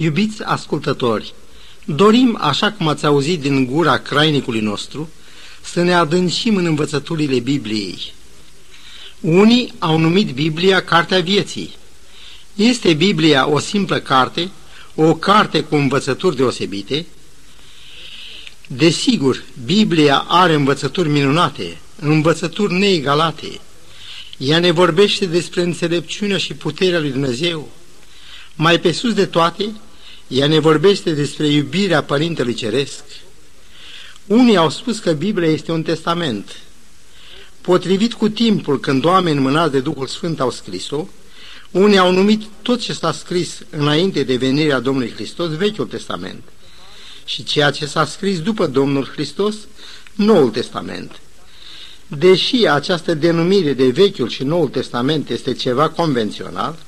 Iubiți ascultători, dorim, așa cum ați auzit din gura crainicului nostru, să ne adâncim în învățăturile Bibliei. Unii au numit Biblia Cartea Vieții. Este Biblia o simplă carte, o carte cu învățături deosebite? Desigur, Biblia are învățături minunate, învățături neegalate. Ea ne vorbește despre înțelepciunea și puterea lui Dumnezeu. Mai pe sus de toate, ea ne vorbește despre iubirea Părintelui Ceresc. Unii au spus că Biblia este un testament. Potrivit cu timpul când oameni mânați de Duhul Sfânt au scris-o, unii au numit tot ce s-a scris înainte de venirea Domnului Hristos Vechiul Testament și ceea ce s-a scris după Domnul Hristos Noul Testament. Deși această denumire de Vechiul și Noul Testament este ceva convențional,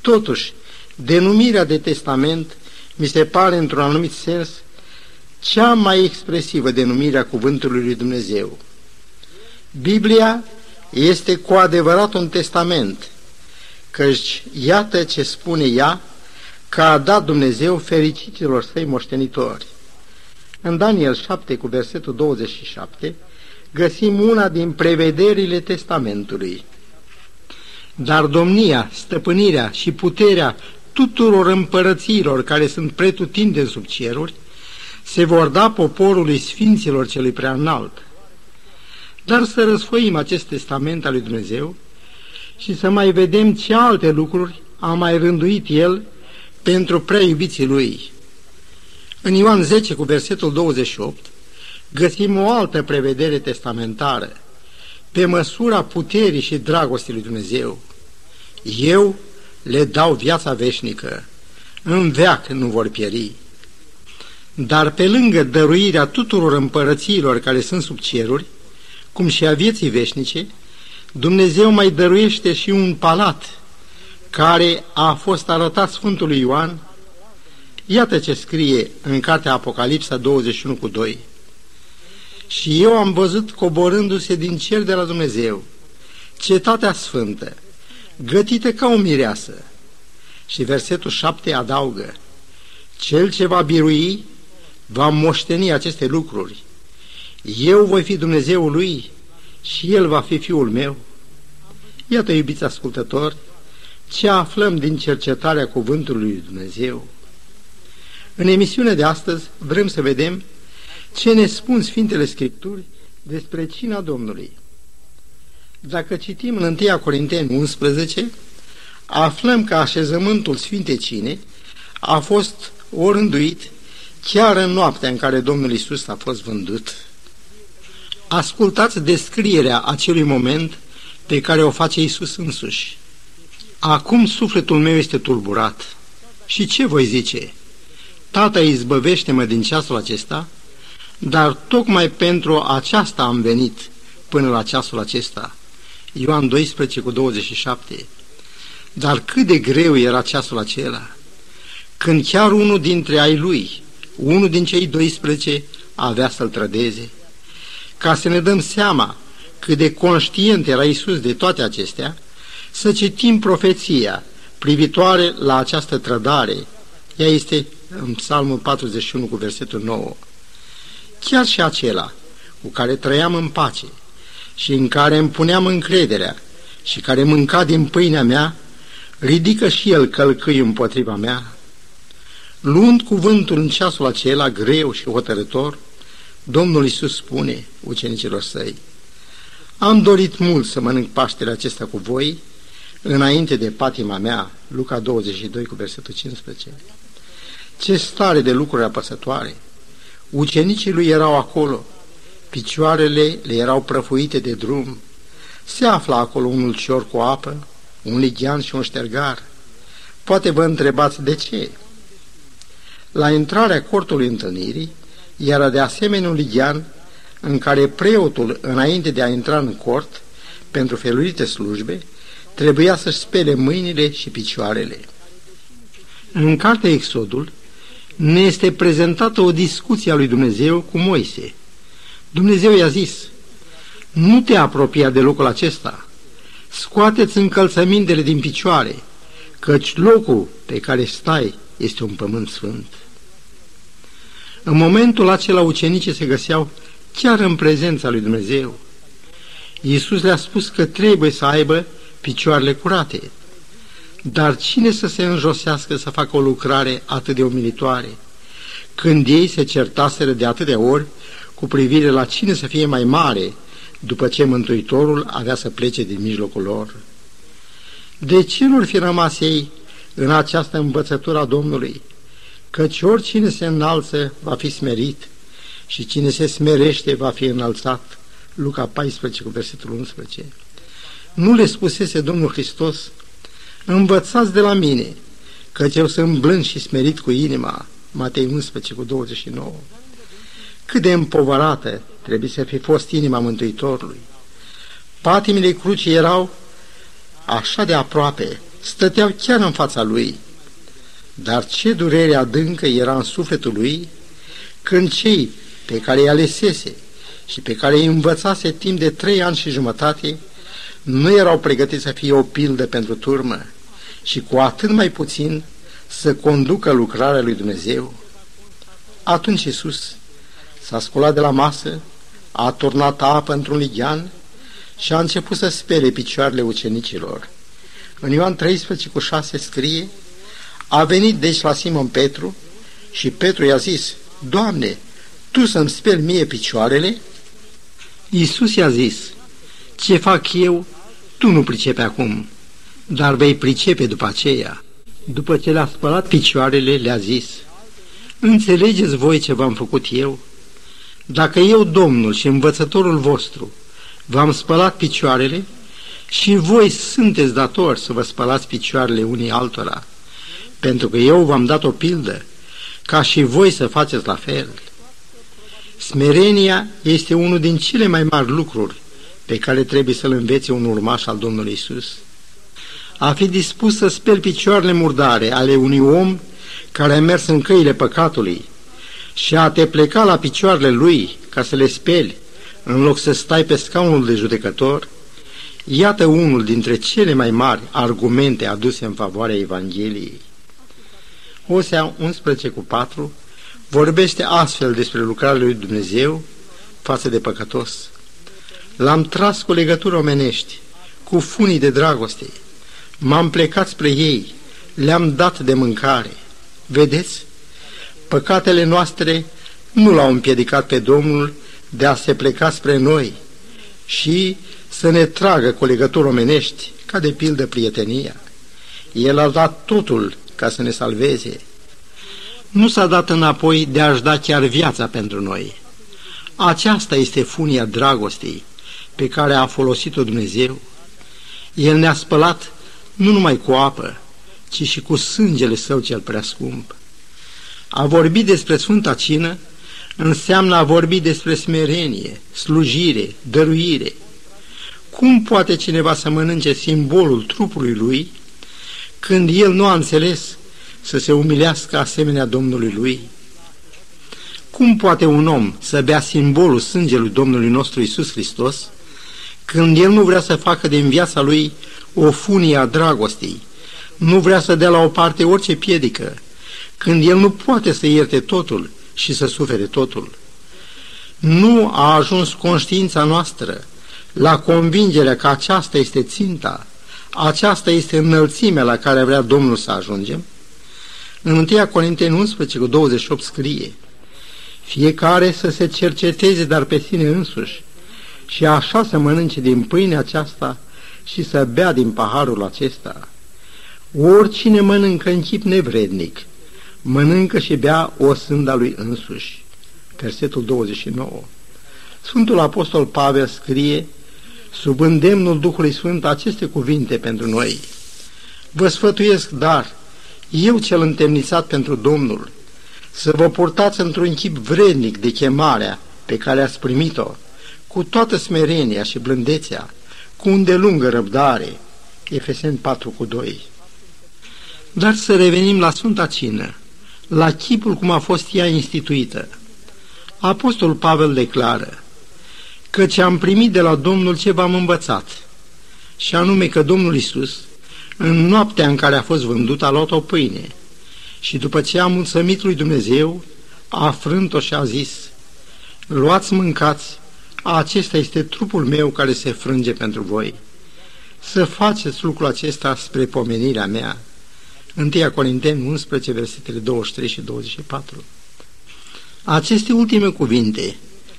totuși denumirea de testament mi se pare într-un anumit sens cea mai expresivă denumire a cuvântului lui Dumnezeu. Biblia este cu adevărat un testament, căci iată ce spune ea că a dat Dumnezeu fericitilor săi moștenitori. În Daniel 7 cu versetul 27 găsim una din prevederile testamentului. Dar domnia, stăpânirea și puterea tuturor împărăților care sunt pretutindeni sub ceruri se vor da poporului sfinților celui prea înalt. Dar să răsfoim acest testament al lui Dumnezeu și să mai vedem ce alte lucruri a mai rânduit El pentru prea iubiții Lui. În Ioan 10 cu versetul 28 găsim o altă prevedere testamentară, pe măsura puterii și dragostei lui Dumnezeu. Eu le dau viața veșnică, în veac nu vor pieri. Dar pe lângă dăruirea tuturor împărățiilor care sunt sub ceruri, cum și a vieții veșnice, Dumnezeu mai dăruiește și un palat care a fost arătat Sfântului Ioan. Iată ce scrie în cartea Apocalipsa 21 cu 2. Și eu am văzut coborându-se din cer de la Dumnezeu, cetatea sfântă, gătită ca o mireasă. Și versetul 7 adaugă, Cel ce va birui va moșteni aceste lucruri. Eu voi fi Dumnezeul lui și el va fi fiul meu. Iată, iubiți ascultători, ce aflăm din cercetarea cuvântului lui Dumnezeu. În emisiunea de astăzi vrem să vedem ce ne spun Sfintele Scripturi despre cina Domnului. Dacă citim în 1 Corinteni 11, aflăm că așezământul Sfintei Cine a fost orânduit chiar în noaptea în care Domnul Isus a fost vândut. Ascultați descrierea acelui moment pe care o face Isus însuși. Acum sufletul meu este tulburat. Și ce voi zice? Tata, izbăvește-mă din ceasul acesta, dar tocmai pentru aceasta am venit până la ceasul acesta. Ioan 12 cu 27. Dar cât de greu era ceasul acela, când chiar unul dintre ai lui, unul din cei 12, avea să-l trădeze. Ca să ne dăm seama cât de conștient era Isus de toate acestea, să citim profeția privitoare la această trădare. Ea este în Psalmul 41 cu versetul 9. Chiar și acela cu care trăiam în pace și în care îmi puneam încrederea și care mânca din pâinea mea, ridică și el călcâi împotriva mea. Luând cuvântul în ceasul acela greu și hotărător, Domnul Iisus spune ucenicilor săi, Am dorit mult să mănânc Paștele acesta cu voi, înainte de patima mea, Luca 22 cu versetul 15. Ce stare de lucruri apăsătoare! Ucenicii lui erau acolo, picioarele le erau prăfuite de drum, se afla acolo un ulcior cu apă, un lighean și un ștergar. Poate vă întrebați de ce? La intrarea cortului întâlnirii era de asemenea un lighean în care preotul, înainte de a intra în cort, pentru felurite slujbe, trebuia să-și spele mâinile și picioarele. În cartea Exodul ne este prezentată o discuție a lui Dumnezeu cu Moise. Dumnezeu i-a zis, nu te apropia de locul acesta, scoateți încălțămintele din picioare, căci locul pe care stai este un pământ sfânt. În momentul acela ucenicii se găseau chiar în prezența lui Dumnezeu. Iisus le-a spus că trebuie să aibă picioarele curate. Dar cine să se înjosească să facă o lucrare atât de umilitoare? Când ei se certaseră de atâtea ori cu privire la cine să fie mai mare, după ce Mântuitorul avea să plece din mijlocul lor. De ce nu fi rămas ei în această învățătură a Domnului? Căci oricine se înalță va fi smerit și cine se smerește va fi înălțat. Luca 14 cu versetul 11. Nu le spusese Domnul Hristos, învățați de la mine, căci eu sunt blând și smerit cu inima. Matei 11 cu 29. Cât de împovărată trebuie să fi fost inima Mântuitorului. Patimile crucii erau așa de aproape, stăteau chiar în fața lui. Dar ce durere adâncă era în sufletul lui când cei pe care îi alesese și pe care îi învățase timp de trei ani și jumătate nu erau pregătiți să fie o pildă pentru turmă și cu atât mai puțin să conducă lucrarea lui Dumnezeu. Atunci Iisus s-a sculat de la masă, a turnat apă într-un lighean și a început să spele picioarele ucenicilor. În Ioan 13 cu 6 scrie, a venit deci la Simon Petru și Petru i-a zis, Doamne, Tu să-mi speli mie picioarele? Iisus i-a zis, ce fac eu, tu nu pricepe acum, dar vei pricepe după aceea. După ce le-a spălat picioarele, le-a zis, Înțelegeți voi ce v-am făcut eu? Dacă eu, Domnul și învățătorul vostru, v-am spălat picioarele și voi sunteți datori să vă spălați picioarele unii altora, pentru că eu v-am dat o pildă, ca și voi să faceți la fel. Smerenia este unul din cele mai mari lucruri pe care trebuie să-l învețe un urmaș al Domnului Isus. A fi dispus să speli picioarele murdare ale unui om care a mers în căile păcatului și a te pleca la picioarele lui ca să le speli, în loc să stai pe scaunul de judecător, iată unul dintre cele mai mari argumente aduse în favoarea Evangheliei. Osea 11 cu 4 vorbește astfel despre lucrarea lui Dumnezeu față de păcătos. L-am tras cu legături omenești, cu funii de dragoste. M-am plecat spre ei, le-am dat de mâncare. Vedeți? Păcatele noastre nu l-au împiedicat pe Domnul de a se pleca spre noi și să ne tragă cu legături omenești, ca de pildă prietenia. El a dat totul ca să ne salveze. Nu s-a dat înapoi de a-și da chiar viața pentru noi. Aceasta este funia dragostei pe care a folosit-o Dumnezeu. El ne-a spălat nu numai cu apă, ci și cu sângele său cel prea scump. A vorbi despre Sfânta Cină înseamnă a vorbi despre smerenie, slujire, dăruire. Cum poate cineva să mănânce simbolul trupului lui când el nu a înțeles să se umilească asemenea Domnului lui? Cum poate un om să bea simbolul sângelui Domnului nostru Isus Hristos când el nu vrea să facă din viața lui o funie a dragostei, nu vrea să dea la o parte orice piedică, când el nu poate să ierte totul și să sufere totul. Nu a ajuns conștiința noastră la convingerea că aceasta este ținta, aceasta este înălțimea la care vrea Domnul să ajungem? În 1 Corinteni 11 cu 28 scrie Fiecare să se cerceteze dar pe sine însuși și așa să mănânce din pâine aceasta și să bea din paharul acesta. Oricine mănâncă în chip nevrednic, mănâncă și bea o sânda lui însuși. Versetul 29. Sfântul Apostol Pavel scrie, sub îndemnul Duhului Sfânt, aceste cuvinte pentru noi. Vă sfătuiesc, dar, eu cel întemnițat pentru Domnul, să vă purtați într-un chip vrednic de chemarea pe care ați primit-o, cu toată smerenia și blândețea, cu îndelungă răbdare. Efeseni 4 cu 2. Dar să revenim la Sfânta Cină, la chipul cum a fost ea instituită. Apostol Pavel declară, căci am primit de la Domnul ce v-am învățat, și anume că Domnul Isus, în noaptea în care a fost vândut, a luat o pâine Și după ce a mulțumit lui Dumnezeu, a frânt-o și a zis, Luați, mâncați, acesta este trupul meu care se frânge pentru voi. Să faceți lucrul acesta spre pomenirea mea. 1 Corinteni 11, versetele 23 și 24. Aceste ultime cuvinte,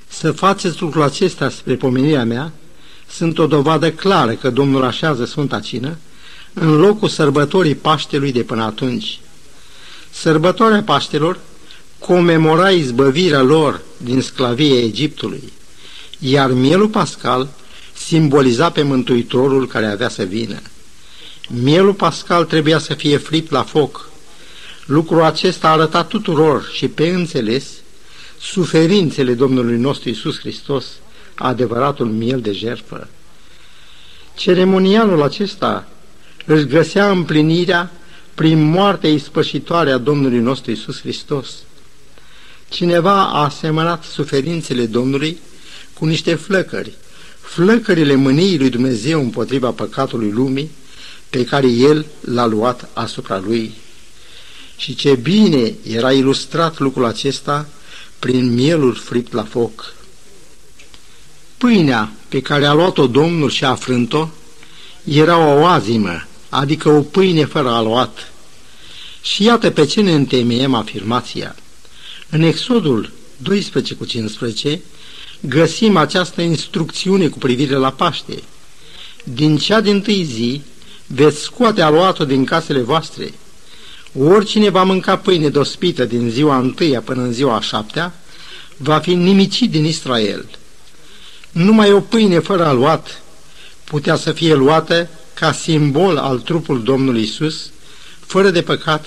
să faceți lucrul acesta spre pomenirea mea, sunt o dovadă clară că Domnul așează Sfânta Cină în locul sărbătorii Paștelui de până atunci. Sărbătoarea Paștelor comemora izbăvirea lor din sclavie Egiptului, iar mielul pascal simboliza pe Mântuitorul care avea să vină. Mielul pascal trebuia să fie fript la foc. Lucrul acesta a arătat tuturor și pe înțeles suferințele Domnului nostru Isus Hristos, adevăratul miel de jertfă. Ceremonialul acesta își găsea împlinirea prin moartea ispășitoare a Domnului nostru Isus Hristos. Cineva a asemănat suferințele Domnului cu niște flăcări, flăcările mâniei lui Dumnezeu împotriva păcatului lumii, pe care El l-a luat asupra lui. Și ce bine era ilustrat lucrul acesta prin mielul fript la foc. Pâinea pe care a luat-o Domnul și a frânt-o era o oazimă, adică o pâine fără aluat. Și iată pe ce ne întemeiem afirmația. În Exodul 12 cu 15 găsim această instrucțiune cu privire la Paște. Din cea din tâi zi veți scoate aluatul din casele voastre. Oricine va mânca pâine dospită din ziua întâia până în ziua a șaptea, va fi nimicit din Israel. Numai o pâine fără aluat putea să fie luată ca simbol al trupul Domnului Isus, fără de păcat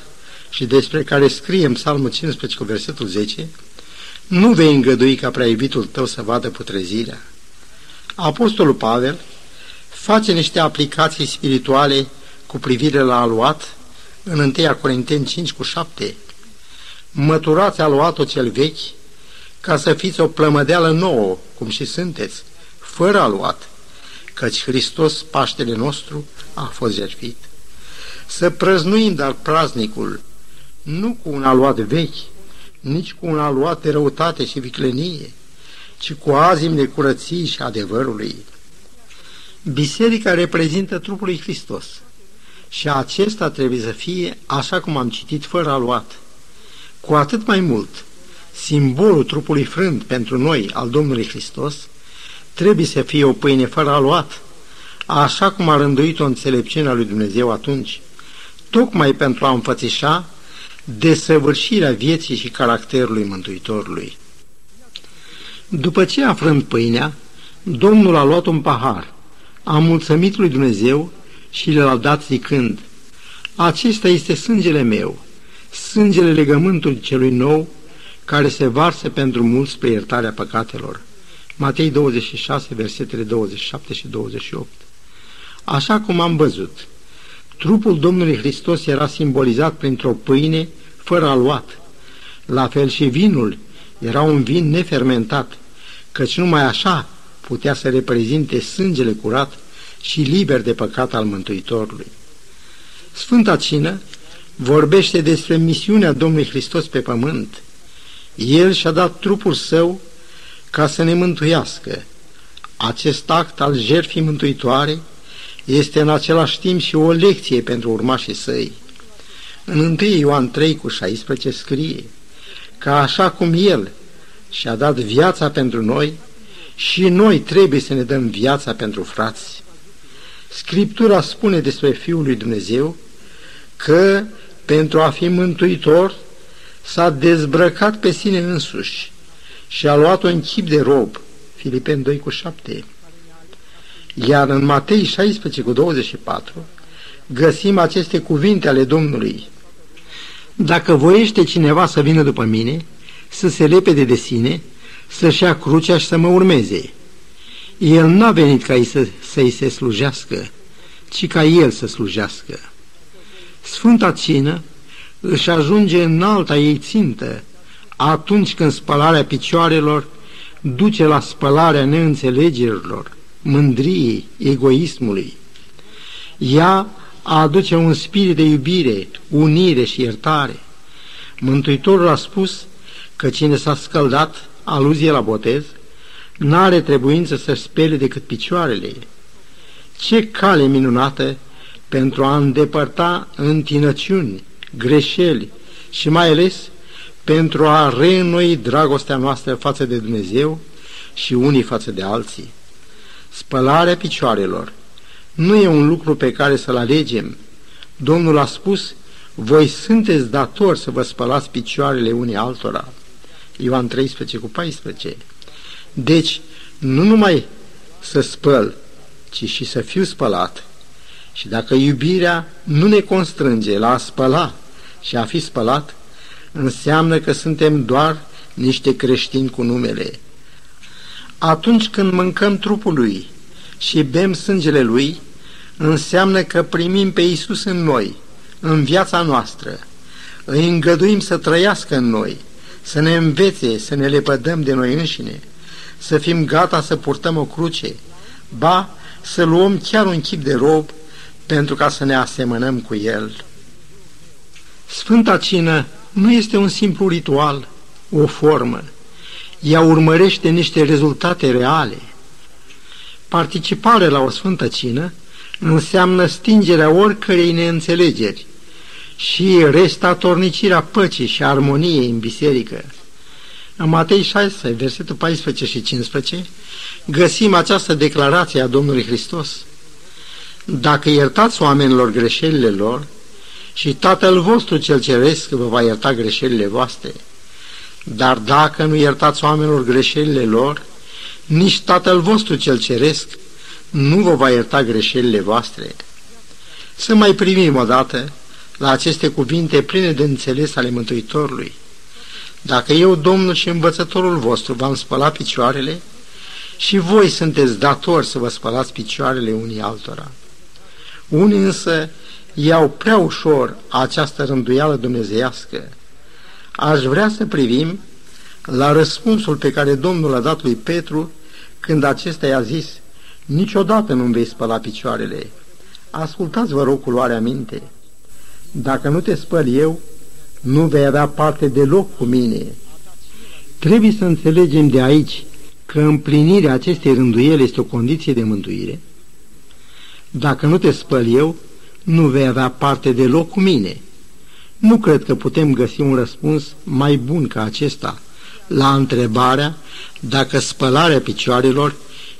și despre care scrie în Psalmul 15 cu versetul 10, nu vei îngădui ca prea iubitul tău să vadă putrezirea. Apostolul Pavel face niște aplicații spirituale cu privire la aluat în 1 Corinteni 5 cu 7. Măturați aluatul cel vechi ca să fiți o plămădeală nouă, cum și sunteți, fără aluat, căci Hristos, Paștele nostru, a fost jertfit. Să prăznuim dar praznicul, nu cu un aluat vechi, nici cu un aluat de răutate și viclenie, ci cu azim de curății și adevărului. Biserica reprezintă trupul lui Hristos și acesta trebuie să fie, așa cum am citit, fără aluat. Cu atât mai mult, simbolul trupului frânt pentru noi al Domnului Hristos trebuie să fie o pâine fără aluat, așa cum a rânduit-o înțelepciunea lui Dumnezeu atunci, tocmai pentru a înfățișa desăvârșirea vieții și caracterului Mântuitorului. După ce a frânt pâinea, Domnul a luat un pahar, a mulțumit lui Dumnezeu și le-a dat zicând, Acesta este sângele meu, sângele legământului celui nou, care se varsă pentru mulți spre iertarea păcatelor. Matei 26, versetele 27 și 28. Așa cum am văzut, trupul Domnului Hristos era simbolizat printr-o pâine fără aluat. La fel și vinul era un vin nefermentat, căci numai așa putea să reprezinte sângele curat și liber de păcat al Mântuitorului. Sfânta Cină vorbește despre misiunea Domnului Hristos pe pământ. El și-a dat trupul său ca să ne mântuiască. Acest act al jertfii mântuitoare este în același timp și o lecție pentru urmașii săi. În 1 Ioan 3 cu 16 scrie că așa cum El și-a dat viața pentru noi, și noi trebuie să ne dăm viața pentru frați. Scriptura spune despre Fiul lui Dumnezeu că pentru a fi mântuitor s-a dezbrăcat pe sine însuși și a luat un chip de rob, Filipen 2 cu 7. Iar în Matei 16 cu 24 găsim aceste cuvinte ale Domnului. Dacă voiește cineva să vină după mine, să se lepede de sine, să-și ia crucea și să mă urmeze. El n-a venit ca să, să-i se slujească, ci ca el să slujească. Sfânta Cină își ajunge în alta ei țintă atunci când spălarea picioarelor duce la spălarea neînțelegerilor, mândriei, egoismului. Ea aduce un spirit de iubire, unire și iertare, Mântuitorul a spus că cine s-a scăldat, aluzie la botez, n-are trebuință să spele decât picioarele. Ce cale minunată pentru a îndepărta întinăciuni, greșeli și mai ales pentru a reînnoi dragostea noastră față de Dumnezeu și unii față de alții. Spălarea picioarelor nu e un lucru pe care să-l alegem. Domnul a spus, voi sunteți datori să vă spălați picioarele unii altora. Ioan 13 cu 14. Deci, nu numai să spăl, ci și să fiu spălat. Și dacă iubirea nu ne constrânge la a spăla și a fi spălat, înseamnă că suntem doar niște creștini cu numele. Atunci când mâncăm trupul lui și bem sângele lui, înseamnă că primim pe Isus în noi, în viața noastră. Îi îngăduim să trăiască în noi, să ne învețe, să ne lepădăm de noi înșine, să fim gata să purtăm o cruce, ba să luăm chiar un chip de rob pentru ca să ne asemănăm cu el. Sfânta Cină nu este un simplu ritual, o formă. Ea urmărește niște rezultate reale. Participare la o Sfântă Cină înseamnă stingerea oricărei neînțelegeri și restatornicirea păcii și armoniei în biserică. În Matei 16, versetul 14 și 15, găsim această declarație a Domnului Hristos. Dacă iertați oamenilor greșelile lor, și Tatăl vostru cel ceresc vă va ierta greșelile voastre. Dar dacă nu iertați oamenilor greșelile lor, nici Tatăl vostru cel ceresc nu vă va ierta greșelile voastre. Să mai primim odată la aceste cuvinte pline de înțeles ale Mântuitorului. Dacă eu, Domnul și învățătorul vostru, v-am spălat picioarele, și voi sunteți datori să vă spălați picioarele unii altora. Unii însă iau prea ușor această rânduială dumnezeiască. Aș vrea să privim la răspunsul pe care Domnul a dat lui Petru când acesta i-a zis, niciodată nu-mi vei spăla picioarele. Ascultați, vă rog, cu luarea minte. Dacă nu te spăl eu, nu vei avea parte deloc cu mine. Trebuie să înțelegem de aici că împlinirea acestei rânduieli este o condiție de mântuire. Dacă nu te spăl eu, nu vei avea parte deloc cu mine. Nu cred că putem găsi un răspuns mai bun ca acesta la întrebarea dacă spălarea picioarelor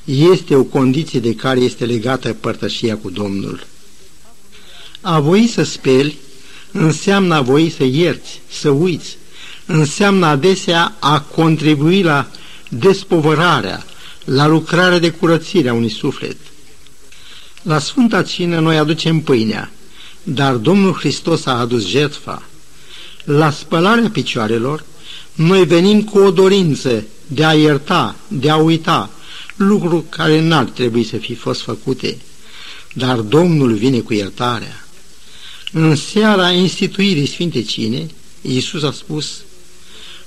este o condiție de care este legată părtășia cu Domnul. A voi să speli înseamnă a voi să ierți, să uiți, înseamnă adesea a contribui la despovărarea, la lucrarea de curățire a unui suflet. La Sfânta Cină noi aducem pâinea, dar Domnul Hristos a adus jertfa. La spălarea picioarelor, noi venim cu o dorință de a ierta, de a uita, lucru care n-ar trebui să fi fost făcute, dar Domnul vine cu iertarea. În seara instituirii Sfinte Cine, Iisus a spus,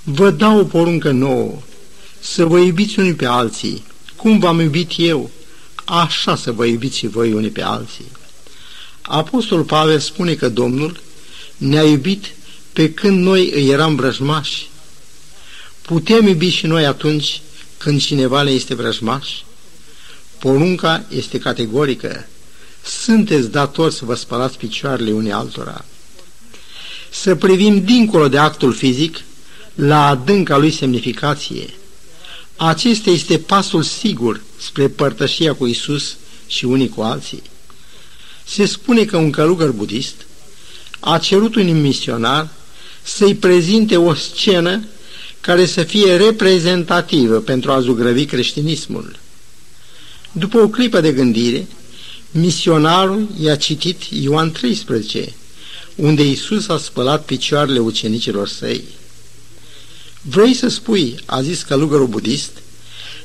Vă dau o poruncă nouă, să vă iubiți unii pe alții, cum v-am iubit eu, așa să vă iubiți și voi unii pe alții. Apostolul Pavel spune că Domnul ne-a iubit pe când noi îi eram vrăjmași. Putem iubi și noi atunci când cineva le este vrăjmaș? Porunca este categorică. Sunteți datori să vă spălați picioarele unii altora. Să privim dincolo de actul fizic la adânca lui semnificație – acesta este pasul sigur spre părtășia cu Isus și unii cu alții. Se spune că un călugăr budist a cerut un misionar să-i prezinte o scenă care să fie reprezentativă pentru a zugrăvi creștinismul. După o clipă de gândire, misionarul i-a citit Ioan 13, unde Isus a spălat picioarele ucenicilor săi. Vrei să spui, a zis călugărul budist,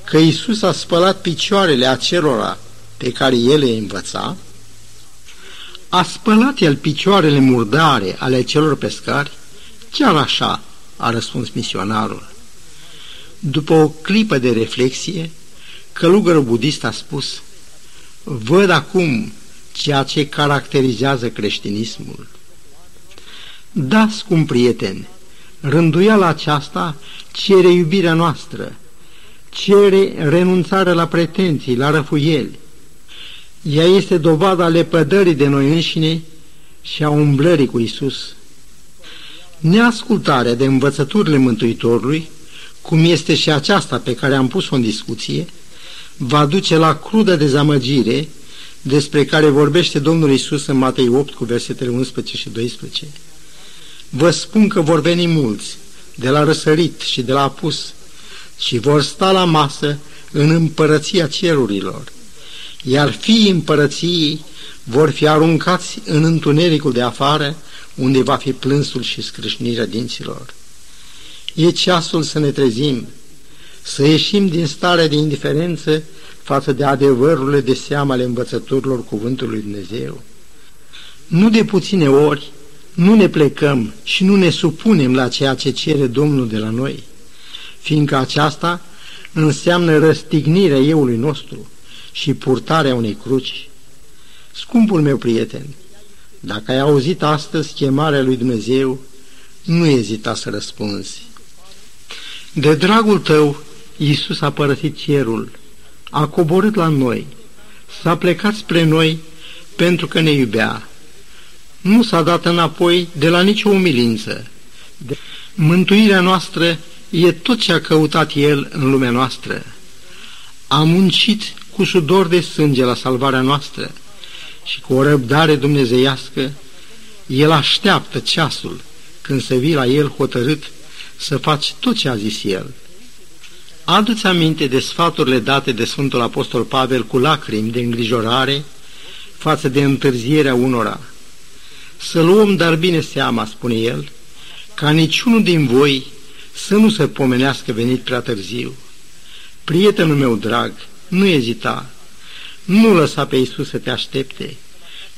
că Isus a spălat picioarele acelora pe care el le învăța? A spălat el picioarele murdare ale celor pescari? Chiar așa, a răspuns misionarul. După o clipă de reflexie, călugărul budist a spus, Văd acum ceea ce caracterizează creștinismul. Da, scump prieten, Rânduiala aceasta cere iubirea noastră, cere renunțarea la pretenții, la răfuieli. Ea este dovada lepădării de noi înșine și a umblării cu Isus. Neascultarea de învățăturile Mântuitorului, cum este și aceasta pe care am pus-o în discuție, va duce la crudă dezamăgire despre care vorbește Domnul Isus în Matei 8 cu versetele 11 și 12. Vă spun că vor veni mulți de la răsărit și de la apus și vor sta la masă în împărăția cerurilor, iar fiii împărăției vor fi aruncați în întunericul de afară, unde va fi plânsul și scrâșnirea dinților. E ceasul să ne trezim, să ieșim din starea de indiferență față de adevărurile de seamă ale învățăturilor Cuvântului Dumnezeu. Nu de puține ori nu ne plecăm și nu ne supunem la ceea ce cere Domnul de la noi, fiindcă aceasta înseamnă răstignirea euului nostru și purtarea unei cruci. Scumpul meu prieten, dacă ai auzit astăzi chemarea lui Dumnezeu, nu ezita să răspunzi. De dragul tău, Iisus a părăsit cerul, a coborât la noi, s-a plecat spre noi pentru că ne iubea. Nu s-a dat înapoi de la nicio umilință. Mântuirea noastră e tot ce a căutat El în lumea noastră. A muncit cu sudor de sânge la salvarea noastră și cu o răbdare dumnezeiască, El așteaptă ceasul când să vii la El hotărât să faci tot ce a zis El. Adu-ți aminte de sfaturile date de Sfântul Apostol Pavel cu lacrimi de îngrijorare față de întârzierea unora. Să luăm dar bine seama, spune el, ca niciunul din voi să nu se pomenească venit prea târziu. Prietenul meu drag, nu ezita, nu lăsa pe Iisus să te aștepte,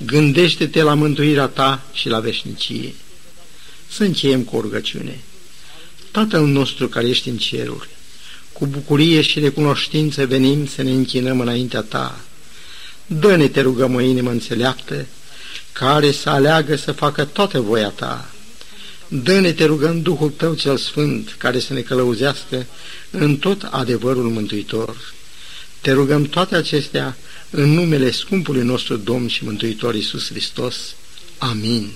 gândește-te la mântuirea ta și la veșnicie. Să încheiem cu o rugăciune. Tatăl nostru care ești în ceruri, cu bucurie și recunoștință venim să ne închinăm înaintea Ta. Dă-ne, te rugăm, o inimă înțeleaptă, care să aleagă să facă toată voia Ta. Dă-ne, te rugăm, Duhul Tău cel Sfânt, care să ne călăuzească în tot adevărul mântuitor. Te rugăm toate acestea în numele scumpului nostru Domn și Mântuitor Iisus Hristos. Amin.